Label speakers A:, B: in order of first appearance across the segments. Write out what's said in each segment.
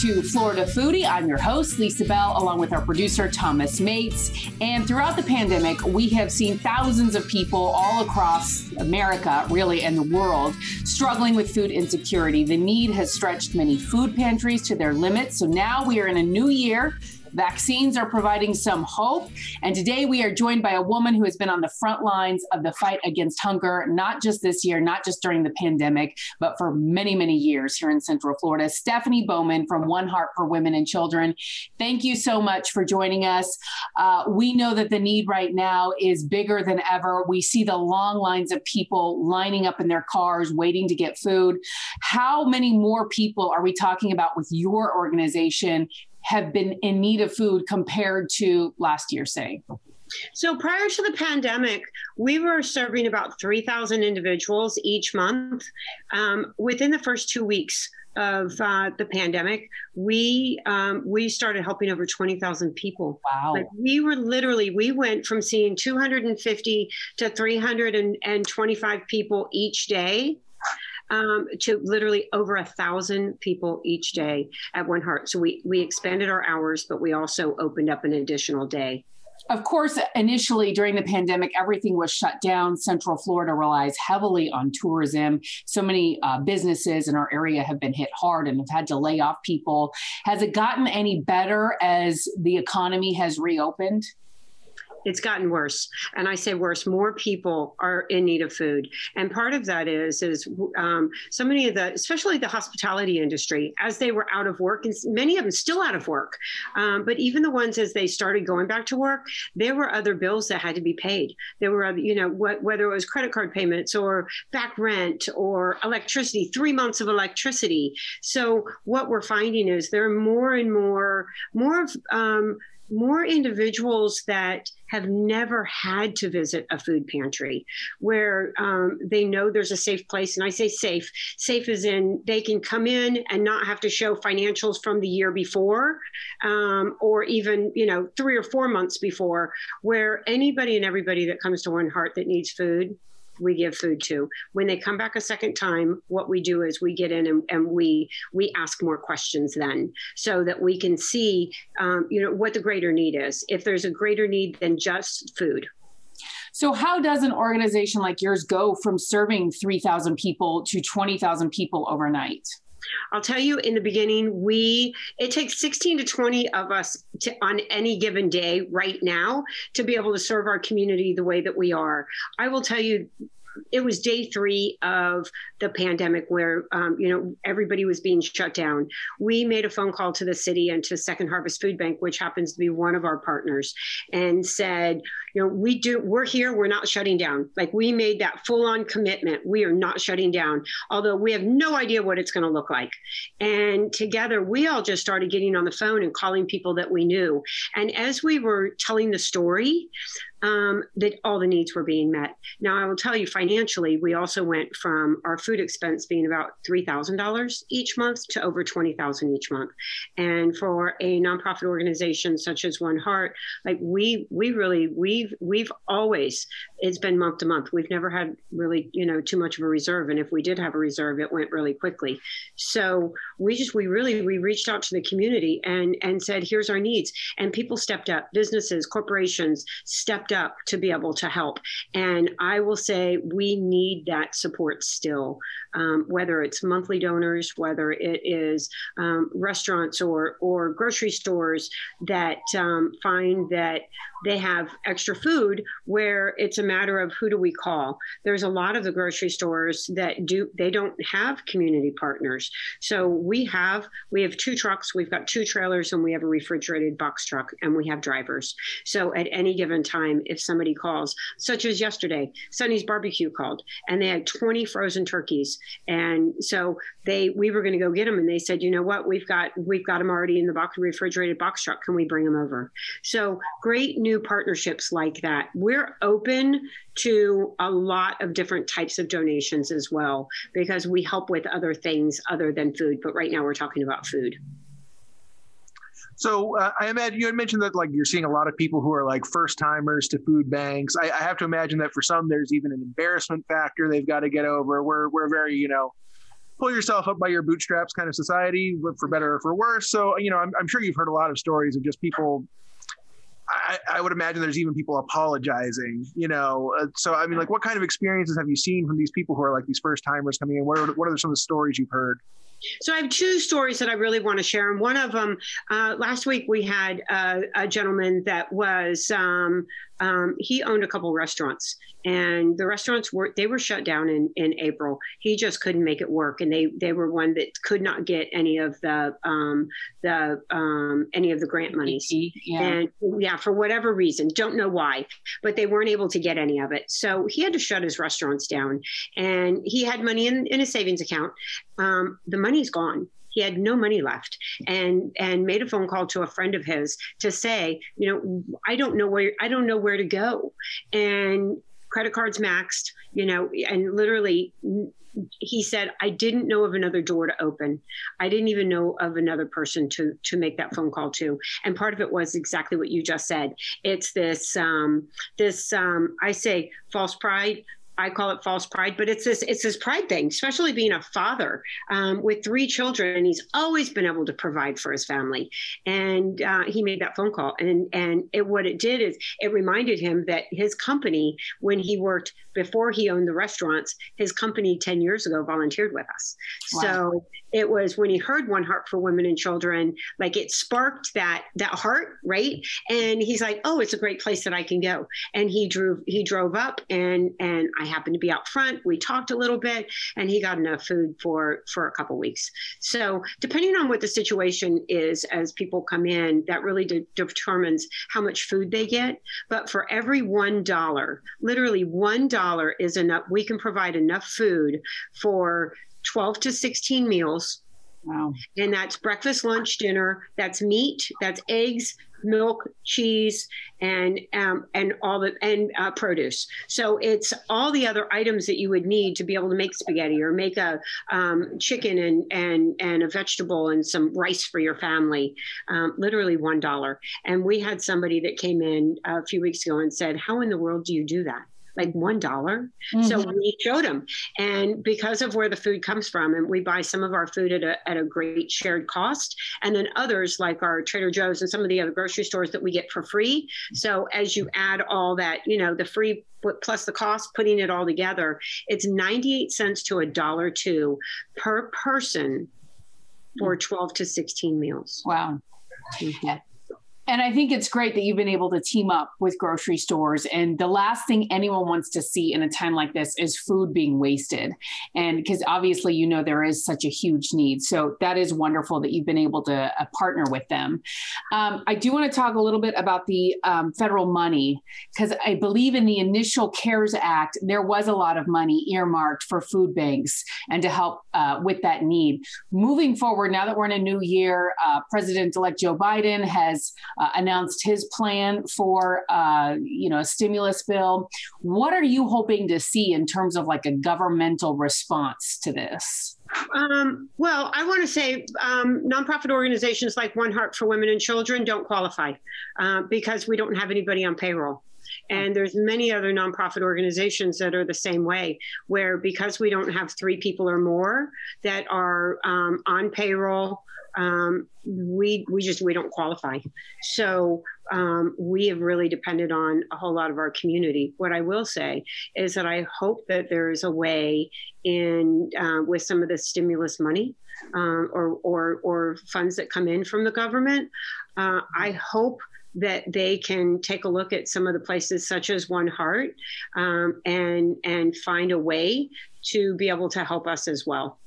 A: to Florida Foodie. I'm your host, Lisa Bell, along with our producer, Thomas Mates. And throughout the pandemic, we have seen thousands of people all across America, really, and the world, struggling with food insecurity. The need has stretched many food pantries to their limits. So now we are in a new year Vaccines are providing some hope. And today we are joined by a woman who has been on the front lines of the fight against hunger, not just this year, not just during the pandemic, but for many, many years here in Central Florida. Stephanie Bowman from One Heart for Women and Children. Thank you so much for joining us. Uh, we know that the need right now is bigger than ever. We see the long lines of people lining up in their cars waiting to get food. How many more people are we talking about with your organization have been in need of food compared to last year, say?
B: So prior to the pandemic, we were serving about 3,000 individuals each month. Um, within the first two weeks of uh, the pandemic, we um, we started helping over 20,000 people.
A: Wow!
B: Like we were literally we went from seeing 250 to 325 people each day um, to literally over a thousand people each day at One Heart. So we we expanded our hours, but we also opened up an additional day.
A: Of course, initially during the pandemic, everything was shut down. Central Florida relies heavily on tourism. So many uh, businesses in our area have been hit hard and have had to lay off people. Has it gotten any better as the economy has reopened?
B: It's gotten worse. And i say worse more people are in need of food. And part of that is is um, so many of the especially the hospitality industry as they were out of work and many of them still out of work um, but even the ones as they started going back to work there were other bills that had to be paid. There were other you know whether it was credit card payments or back rent or electricity three months of electricity. So what we're finding is there are more and more more of um, more individuals that have never had to visit a food pantry where um, they know there's a safe place. And I say safe, safe as in they can come in and not have to show financials from the year before um, or even, you know, three or four months before, where anybody and everybody that comes to One Heart that needs food we give food to. When they come back a second time, what we do is we get in and, and we we ask more questions then, so that we can see, um, you know, what the greater need is. If there's a greater need than just food.
A: So, how does an organization like yours go from serving 3,000 people to 20,000 people overnight?
B: I'll tell you in the beginning, we it takes 16 to 20 of us to, on any given day right now to be able to serve our community the way that we are. I will tell you it was day three of the pandemic where um, you know everybody was being shut down. We made a phone call to the city and to second harvest food bank which happens to be one of our partners and said you know we do we're here we're not shutting down. Like we made that full on commitment. We are not shutting down although we have no idea what it's going to look like. And together we all just started getting on the phone and calling people that we knew. And as we were telling the story um, that all the needs were being met. Now, I will tell you financially, we also went from our food expense being about $3,000 each month to over 20000 each month. And for a nonprofit organization such as One Heart, like we, we really, we've, we've always, it's been month to month. We've never had really, you know, too much of a reserve. And if we did have a reserve, it went really quickly. So we just, we really, we reached out to the community and, and said, here's our needs. And people stepped up, businesses, corporations stepped stepped up to be able to help. And I will say we need that support still, um, whether it's monthly donors, whether it is um, restaurants or, or grocery stores that um, find that they have extra food where it's a matter of who do we call. There's a lot of the grocery stores that do, they don't have community partners. So we have, we have two trucks, we've got two trailers and we have a refrigerated box truck and we have drivers. So at any given time, if somebody calls, such as yesterday, Sonny's Barbecue called and they had 20 frozen turkeys. And so they, we were going to go get them and they said, you know what, we've got, we've got them already in the box, refrigerated box truck. Can we bring them over? So great new partnerships like that. We're open to a lot of different types of donations as well because we help with other things other than food. But right now we're talking about food.
C: So uh, I imagine you had mentioned that like you're seeing a lot of people who are like first timers to food banks. I, I, have to imagine that for some there's even an embarrassment factor they've got to get over. We're we're very you know pull yourself up by your bootstraps kind of society, for better or for worse. So, you know, I'm, I'm sure you've heard a lot of stories of just people. I, I would imagine there's even people apologizing, you know. Uh, so, I mean, like, what kind of experiences have you seen from these people who are like these first timers coming in? What are, what are some of the stories you've heard?
B: So I have two stories that I really want to share. And one of them, uh, last week we had uh, a gentleman that was um, um, he owned a couple restaurants, and the restaurants were they were shut down in in April. He just couldn't make it work, and they they were one that could not get any of the um, the um, any of the grant monies. Yeah. And yeah, for whatever reason, don't know why, but they weren't able to get any of it. So he had to shut his restaurants down, and he had money in in his savings account. Um, the money's gone he had no money left and and made a phone call to a friend of his to say you know i don't know where i don't know where to go. And credit cards maxed you know and literally he said i didn't know of another door to open. I didn't even know of another person to to make that phone call to. And part of it was exactly what you just said. It's this um this um i say false pride I call it false pride, but it's this it's this pride thing, especially being a father um, with three children, and he's always been able to provide for his family. And uh, he made that phone call, and and it, what it did is it reminded him that his company, when he worked before he owned the restaurants, his company ten years ago volunteered with us. Wow. So it was when he heard One Heart for Women and Children, like it sparked that that heart, right? And he's like, oh, it's a great place that I can go. And he drove he drove up, and and I happened to be out front. We talked a little bit, and he got enough food for for a couple weeks. So depending on what the situation is, as people come in, that really de- determines how much food they get. But for every one dollar, literally one dollar is enough. We can provide enough food for 12 to 16 meals.
A: Wow.
B: And that's breakfast, lunch, dinner. That's meat. That's eggs, milk, cheese, and um, and all the and uh, produce. So it's all the other items that you would need to be able to make spaghetti or make a um, chicken and and and a vegetable and some rice for your family. Um, literally one dollar. And we had somebody that came in a few weeks ago and said, "How in the world do you do that?" Like one mm-hmm. So we showed them, and because of where the food comes from, and we buy some of our food at a at a great shared cost, and then others like our Trader Joe's and some of the other grocery stores that we get for free. So as you add all that, you know, the free plus the cost, putting it all together, it's ninety eight cents to a dollar two per person for mm. 12 to 16 meals.
A: Wow. Mm-hmm and I think it's great that you've been able to team up with grocery stores. And the last thing anyone wants to see in a time like this is food being wasted. And because obviously, you know, there is such a huge need. So that is wonderful that you've been able to uh, partner with them. Um, I do want to talk a little bit about the um, federal money because I believe in the initial CARES Act, there was a lot of money earmarked for food banks and to help uh, with that need. Moving forward, now that we're in a new year, uh, President elect Joe Biden has uh, announced his plan for uh, you know a stimulus bill. What are you hoping to see in terms of like a governmental response to this?
B: Um, well, I want to say um, nonprofit organizations like One Heart for Women and Children don't qualify uh, because we don't have anybody on payroll. And there's many other nonprofit organizations that are the same way, where because we don't have three people or more that are um, on payroll, um, we we just we don't qualify. So um, we have really depended on a whole lot of our community. What I will say is that I hope that there is a way in uh, with some of the stimulus money um, or or or funds that come in from the government. Uh, I hope that they can take a look at some of the places such as One Heart um, and and find a way to be able to help us as well.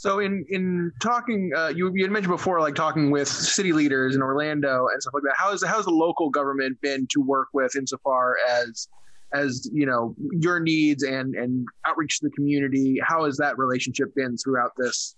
C: So in in talking, uh, you you had mentioned before, like talking with city leaders in Orlando and stuff like that. How is how's the local government been to work with insofar as as you know your needs and and outreach to the community? How has that relationship been throughout this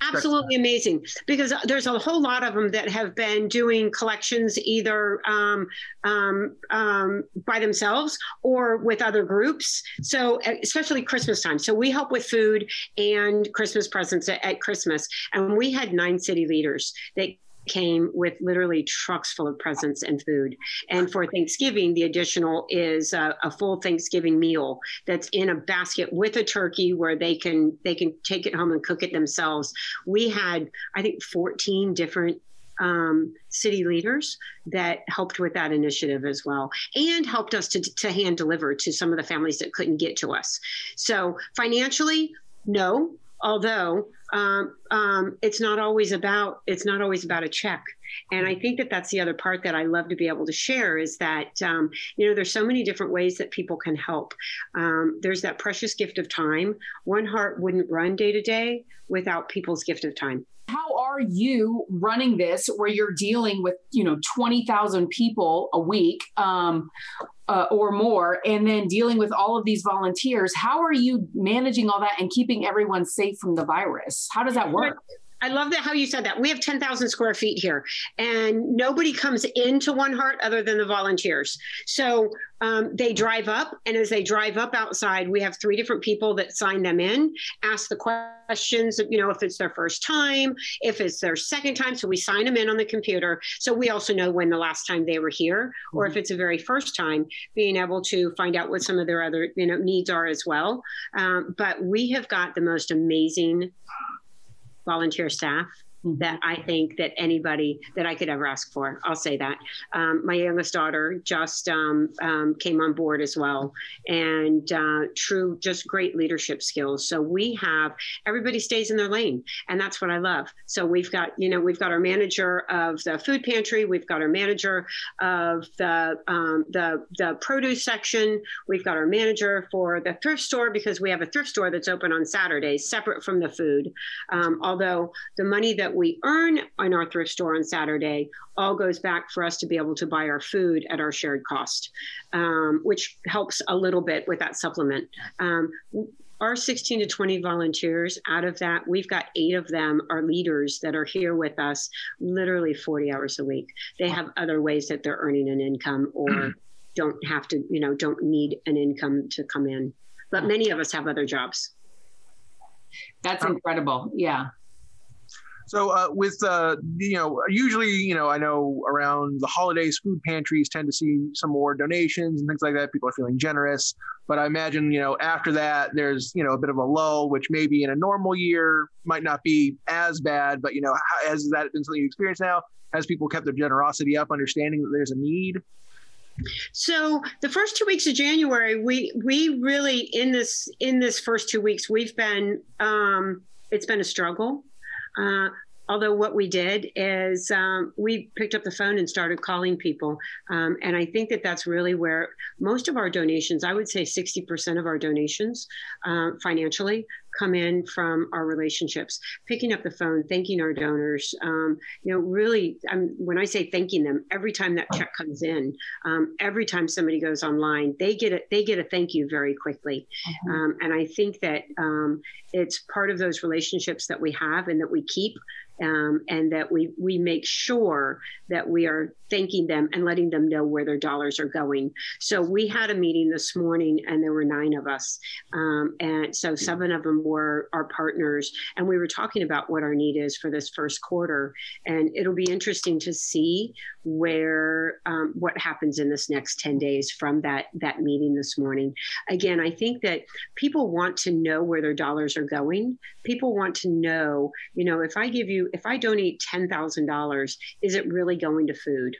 B: Absolutely amazing because there's a whole lot of them that have been doing collections either um, um, um, by themselves or with other groups. So, especially Christmas time. So, we help with food and Christmas presents at, at Christmas. And we had nine city leaders that came with literally trucks full of presents and food. And for Thanksgiving, the additional is a, a, full Thanksgiving meal that's in a basket with a turkey where they can they can take it home and cook it themselves. We had I think 14 different um, city leaders that helped with that initiative as well and helped us to, to hand deliver to some of the families that couldn't get to us. So financially, no, although um, um, it's not always about it's not always about a check. And i think that that's the other part that i love to be able to share is that um, you know there's so many different ways that people can help. Um, there's that precious gift of time. One heart wouldn't run day to day without people's gift of time.
A: How are you running this where you're dealing with you know 20000 people a week um, uh, or more and then dealing with all of these volunteers? How are you managing all that and keeping everyone safe from the virus? How does that work
B: I love that how you said that. We have 10,000 square feet here, and nobody comes into One Heart other than the volunteers. So um, they drive up, and as they drive up outside, we have three different people that sign them in, ask the questions, you know, if it's their first time, if it's their second time. So we sign them in on the computer. So we also know when the last time they were here, or if mm-hmm. it's a very first time, being able to find out what some of their other, you know, needs are as well. Um, but we have got the most amazing volunteer staff. That I think that anybody that I could ever ask for. I'll say that. Um, my youngest daughter just um, um, came on board as well, and uh, true, just great leadership skills. So we have everybody stays in their lane, and that's what I love. So we've got you know we've got our manager of the food pantry, we've got our manager of the um, the the produce section, we've got our manager for the thrift store because we have a thrift store that's open on Saturdays, separate from the food. Um, although the money that we earn in our thrift store on Saturday all goes back for us to be able to buy our food at our shared cost, um, which helps a little bit with that supplement. Um, our 16 to 20 volunteers, out of that, we've got eight of them are leaders that are here with us literally 40 hours a week. They have other ways that they're earning an income or don't have to, you know, don't need an income to come in. But many of us have other jobs.
A: That's incredible. Yeah.
C: So uh, with uh, you know, usually you know, I know around the holidays, food pantries tend to see some more donations and things like that. People are feeling generous, but I imagine you know after that, there's you know a bit of a lull, which maybe in a normal year might not be as bad. But you know, has that been something you experience now? Has people kept their generosity up, understanding that there's a need?
B: So the first two weeks of January, we we really in this in this first two weeks, we've been um, it's been a struggle. Uh, although what we did is um, we picked up the phone and started calling people. Um, and i think that that's really where most of our donations i would say 60% of our donations uh, financially come in from our relationships picking up the phone thanking our donors um, you know really um, when i say thanking them every time that check comes in um, every time somebody goes online they get it they get a thank you very quickly mm-hmm. Um, and i think that um, it's part of those relationships that we have and that we keep um, and that we we make sure that we are thanking them and letting them know where their dollars are going. So we had a meeting this morning, and there were nine of us, um, and so seven of them were our partners, and we were talking about what our need is for this first quarter, and it'll be interesting to see where um, what happens in this next 10 days from that that meeting this morning. Again i think that people want to know where their dollars are going. People want to know you know if i give you if i donate $10000 is it really going to food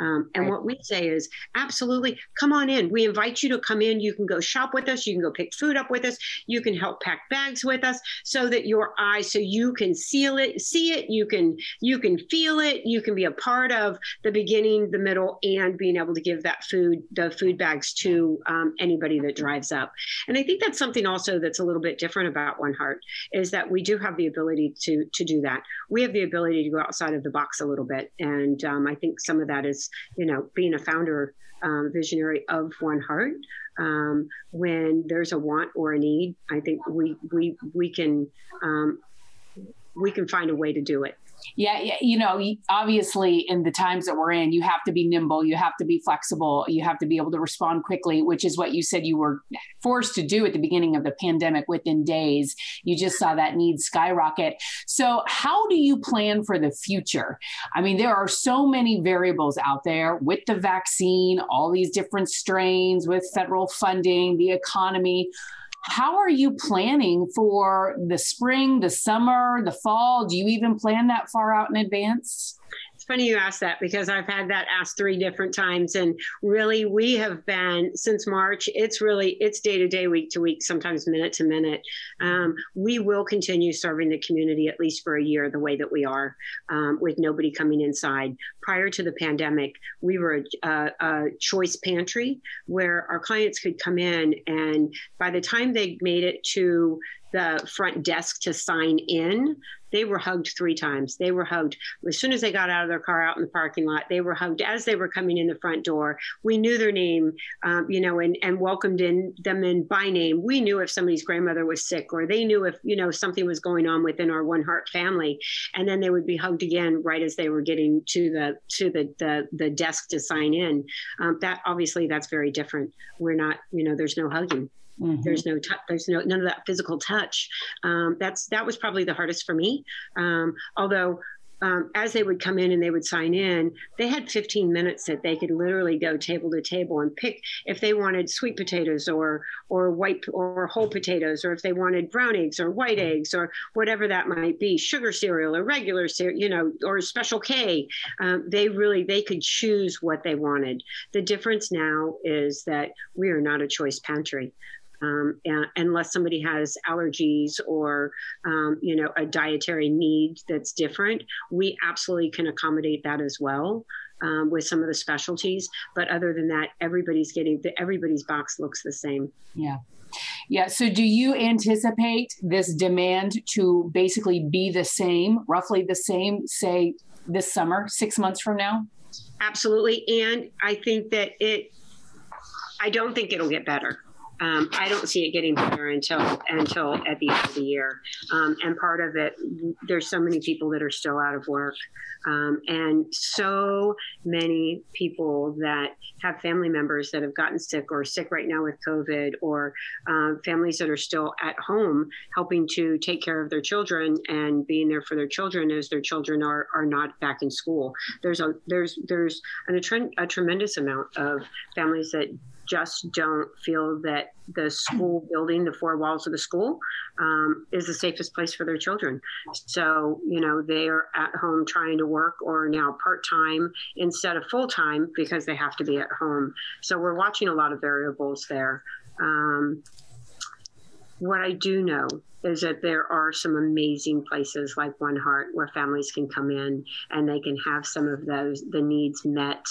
B: um, and right. what we say is absolutely come on in. We invite you to come in. You can go shop with us. You can go pick food up with us. You can help pack bags with us so that your eyes, so you can seal it, see it. You can you can feel it. You can be a part of the beginning, the middle, and being able to give that food, the food bags to um, anybody that drives up. And I think that's something also that's a little bit different about One Heart is that we do have the ability to to do that. We have the ability to go outside of the box a little bit, and um, I think some of that is you know, being a founder um, visionary of One Heart. Um, when there's a want or a need, I think we we we can um, we can find a way to do it.
A: Yeah, yeah, you know, obviously in the times that we're in, you have to be nimble, you have to be flexible, you have to be able to respond quickly, which is what you said you were forced to do at the beginning of the pandemic within days. You just saw that need skyrocket. So, how do you plan for the future? I mean, there are so many variables out there with the vaccine, all these different strains with federal funding, the economy. How are you planning for the spring, the summer, the fall? Do you even plan that far out in advance?
B: It's funny you asked that because I've had that asked three different times. And really, we have been since March, it's really, it's day to day, week to week, sometimes minute to minute. Um, we will continue serving the community at least for a year the way that we are um, with nobody coming inside. Prior to the pandemic, we were a, a choice pantry where our clients could come in and by the time they made it to the front desk to sign in, they were hugged three times. They were hugged as soon as they got out of their car out in the parking lot. They were hugged as they were coming in the front door. We knew their name, um, you know, and, and welcomed in them in by name. We knew if somebody's grandmother was sick, or they knew if you know something was going on within our One Heart family. And then they would be hugged again right as they were getting to the to the the, the desk to sign in. Um, that obviously that's very different. We're not, you know, there's no hugging. Mm-hmm. There's no touch. There's no none of that physical touch. Um, that's that was probably the hardest for me. Um, although um, as they would come in and they would sign in, they had 15 minutes that they could literally go table to table and pick if they wanted sweet potatoes or or white or whole potatoes, or if they wanted brown eggs or white eggs or whatever that might be, sugar cereal or regular cereal, you know, or special K. Um, they really they could choose what they wanted. The difference now is that we are not a choice pantry um, unless somebody has allergies or um, you know a dietary need that's different we absolutely can accommodate that as well um, with some of the specialties but other than that everybody's getting the, everybody's box looks the same
A: yeah yeah. So, do you anticipate this demand to basically be the same, roughly the same, say, this summer, six months from now?
B: Absolutely. And I think that it, I don't think it'll get better. Um, I don't see it getting better until until at the end of the year. Um, and part of it, there's so many people that are still out of work, um, and so many people that have family members that have gotten sick or sick right now with COVID, or uh, families that are still at home helping to take care of their children and being there for their children as their children are are not back in school. There's a there's there's an, a, a tremendous amount of families that just don't feel that the school building, the four walls of the school, um, is the safest place for their children. So, you know, they are at home trying to work or now part time instead of full time because they have to be at home. So, we're watching a lot of variables there. Um, what I do know is that there are some amazing places like One Heart where families can come in and they can have some of those the needs met,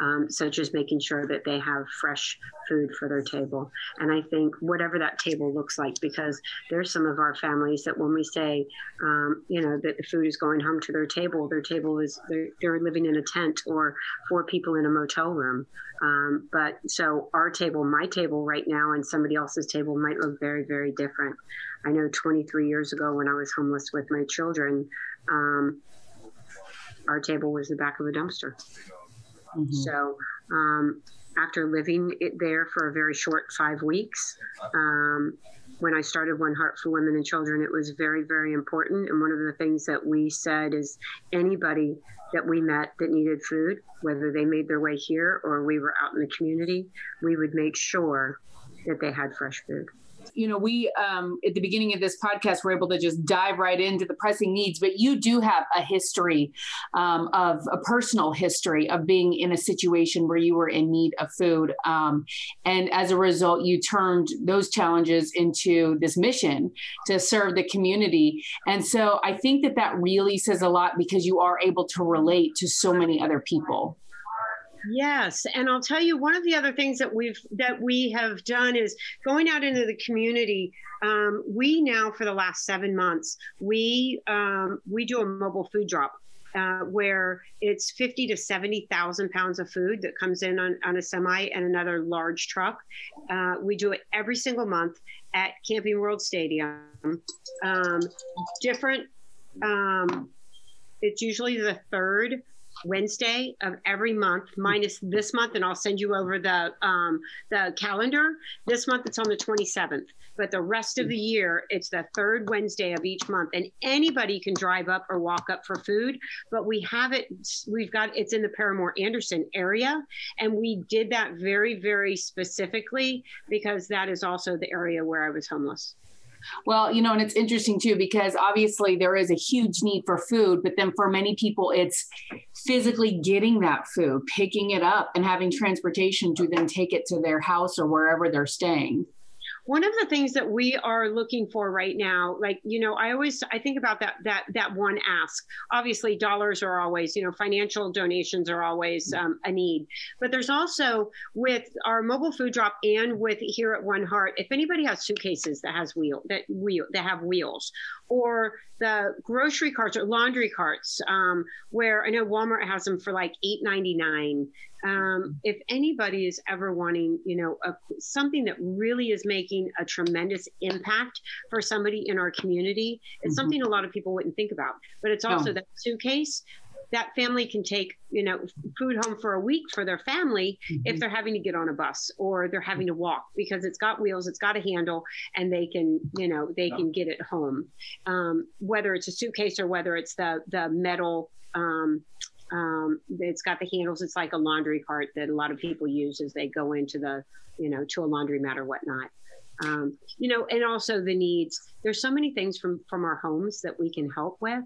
B: um, such as making sure that they have fresh food for their table. And I think whatever that table looks like, because there's some of our families that when we say, um, you know, that the food is going home to their table, their table is they're, they're living in a tent or four people in a motel room. Um, but so our table, my table right now, and somebody else's table might look very, very different. I know 23 years ago when I was homeless with my children, um, our table was the back of a dumpster. Mm-hmm. So um, after living it there for a very short five weeks, um, when I started One Heart for Women and Children, it was very, very important. And one of the things that we said is anybody that we met that needed food, whether they made their way here or we were out in the community, we would make sure that they had fresh food
A: you know, we um, at the beginning of this podcast were able to just dive right into the pressing needs, but you do have a history um, of a personal history of being in a situation where you were in need of food. Um, and as a result, you turned those challenges into this mission to serve the community. And so I think that that really says a lot because you are able to relate to so many other people.
B: Yes, and I'll tell you one of the other things that we've that we have done is going out into the community. Um, we now for the last seven months we um, we do a mobile food drop uh, where it's 50 to 70,000 pounds of food that comes in on, on a semi and another large truck. Uh, we do it every single month at Camping World Stadium. Um, different um, It's usually the third Wednesday of every month, minus this month, and I'll send you over the um, the calendar. This month it's on the 27th, but the rest of the year it's the third Wednesday of each month, and anybody can drive up or walk up for food. But we have it. We've got it's in the Parramore Anderson area, and we did that very very specifically because that is also the area where I was homeless.
A: Well, you know, and it's interesting too because obviously there is a huge need for food, but then for many people, it's physically getting that food, picking it up, and having transportation to then take it to their house or wherever they're staying
B: one of the things that we are looking for right now like you know i always i think about that that that one ask. Obviously dollars are always you know financial donations are always um, a need. But there's also with our mobile food drop and with here at one heart if anybody has suitcases that has wheel that wheel that have wheels or the grocery carts or laundry carts um, where i know walmart has them for like 8.99 um, if anybody is ever wanting, you know, a, something that really is making a tremendous impact for somebody in our community, it's mm-hmm. something a lot of people wouldn't think about. But it's also that suitcase that family can take, you know, food home for a week for their family mm-hmm. if they're having to get on a bus or they're having to walk because it's got wheels, it's got a handle, and they can, you know, they can get it home. Um, whether it's a suitcase or whether it's the the metal. Um, um, it's got the handles. It's like a laundry cart that a lot of people use as they go into the, you know, to a laundromat or whatnot. Um, you know, and also the needs. There's so many things from from our homes that we can help with.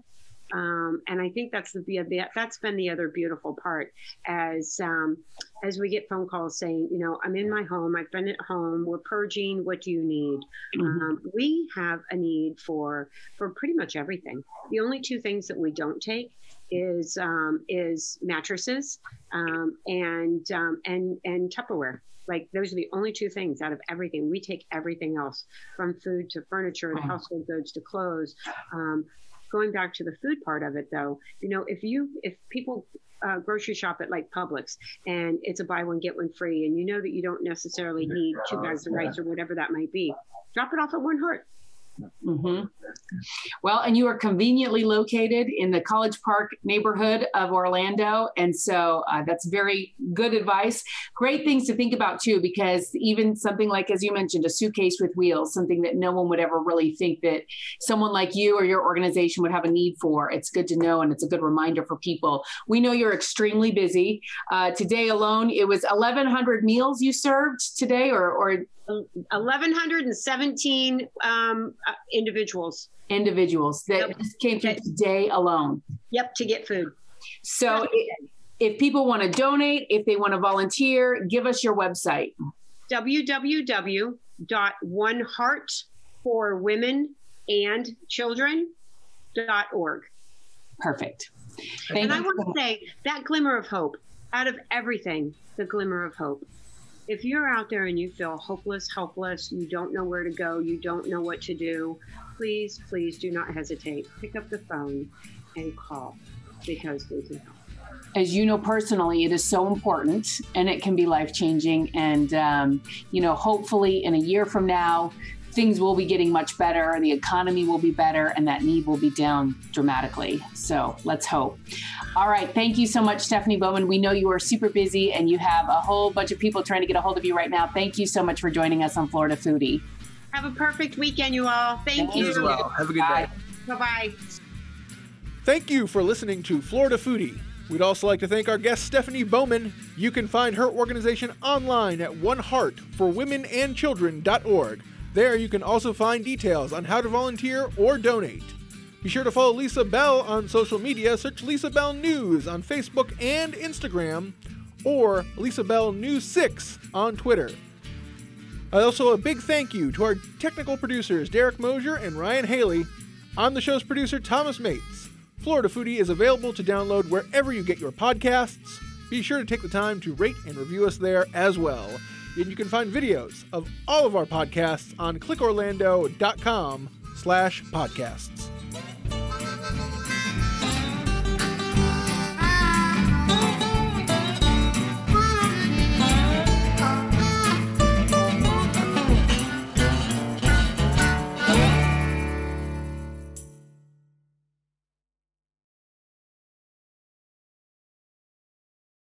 B: Um, and I think that's the that's been the other beautiful part as um, as we get phone calls saying, you know, I'm in my home, I've been at home, we're purging. What do you need? Mm-hmm. Um, we have a need for for pretty much everything. The only two things that we don't take is um, is mattresses um, and um, and and Tupperware. Like those are the only two things out of everything. We take everything else from food to furniture to oh. household goods to clothes. Um, going back to the food part of it, though, you know, if you if people uh, grocery shop at like Publix and it's a buy one get one free, and you know that you don't necessarily need two bags of rice or whatever that might be, drop it off at One Heart.
A: Mm-hmm. Well, and you are conveniently located in the College Park neighborhood of Orlando. And so uh, that's very good advice. Great things to think about, too, because even something like, as you mentioned, a suitcase with wheels, something that no one would ever really think that someone like you or your organization would have a need for. It's good to know, and it's a good reminder for people. We know you're extremely busy. Uh, today alone, it was 1,100 meals you served today, or, or
B: 1,117 um, uh, individuals.
A: Individuals that yep. came through today alone.
B: Yep, to get food.
A: So if, if people want to donate, if they want to volunteer, give us your website.
B: www.oneheartforwomenandchildren.org.
A: Perfect.
B: Thank and I want to say that glimmer of hope out of everything, the glimmer of hope if you're out there and you feel hopeless, helpless, you don't know where to go, you don't know what to do, please, please do not hesitate. Pick up the phone and call because we can help.
A: As you know personally, it is so important and it can be life changing. And, um, you know, hopefully in a year from now, things will be getting much better, the economy will be better, and that need will be down dramatically. So let's hope. All right. Thank you so much, Stephanie Bowman. We know you are super busy and you have a whole bunch of people trying to get a hold of you right now. Thank you so much for joining us on Florida Foodie.
B: Have a perfect weekend, you all. Thank,
C: Thank you. as well. Have a good Bye.
B: day. Bye bye.
D: Thank you for listening to Florida Foodie. We'd also like to thank our guest Stephanie Bowman. You can find her organization online at oneheartforwomenandchildren.org. There you can also find details on how to volunteer or donate. Be sure to follow Lisa Bell on social media. Search Lisa Bell News on Facebook and Instagram, or Lisa Bell News 6 on Twitter. Also, a big thank you to our technical producers, Derek Mosier and Ryan Haley. I'm the show's producer, Thomas Mates. Florida Foodie is available to download wherever you get your podcasts. Be sure to take the time to rate and review us there as well. And you can find videos of all of our podcasts on clickorlando.com slash podcasts.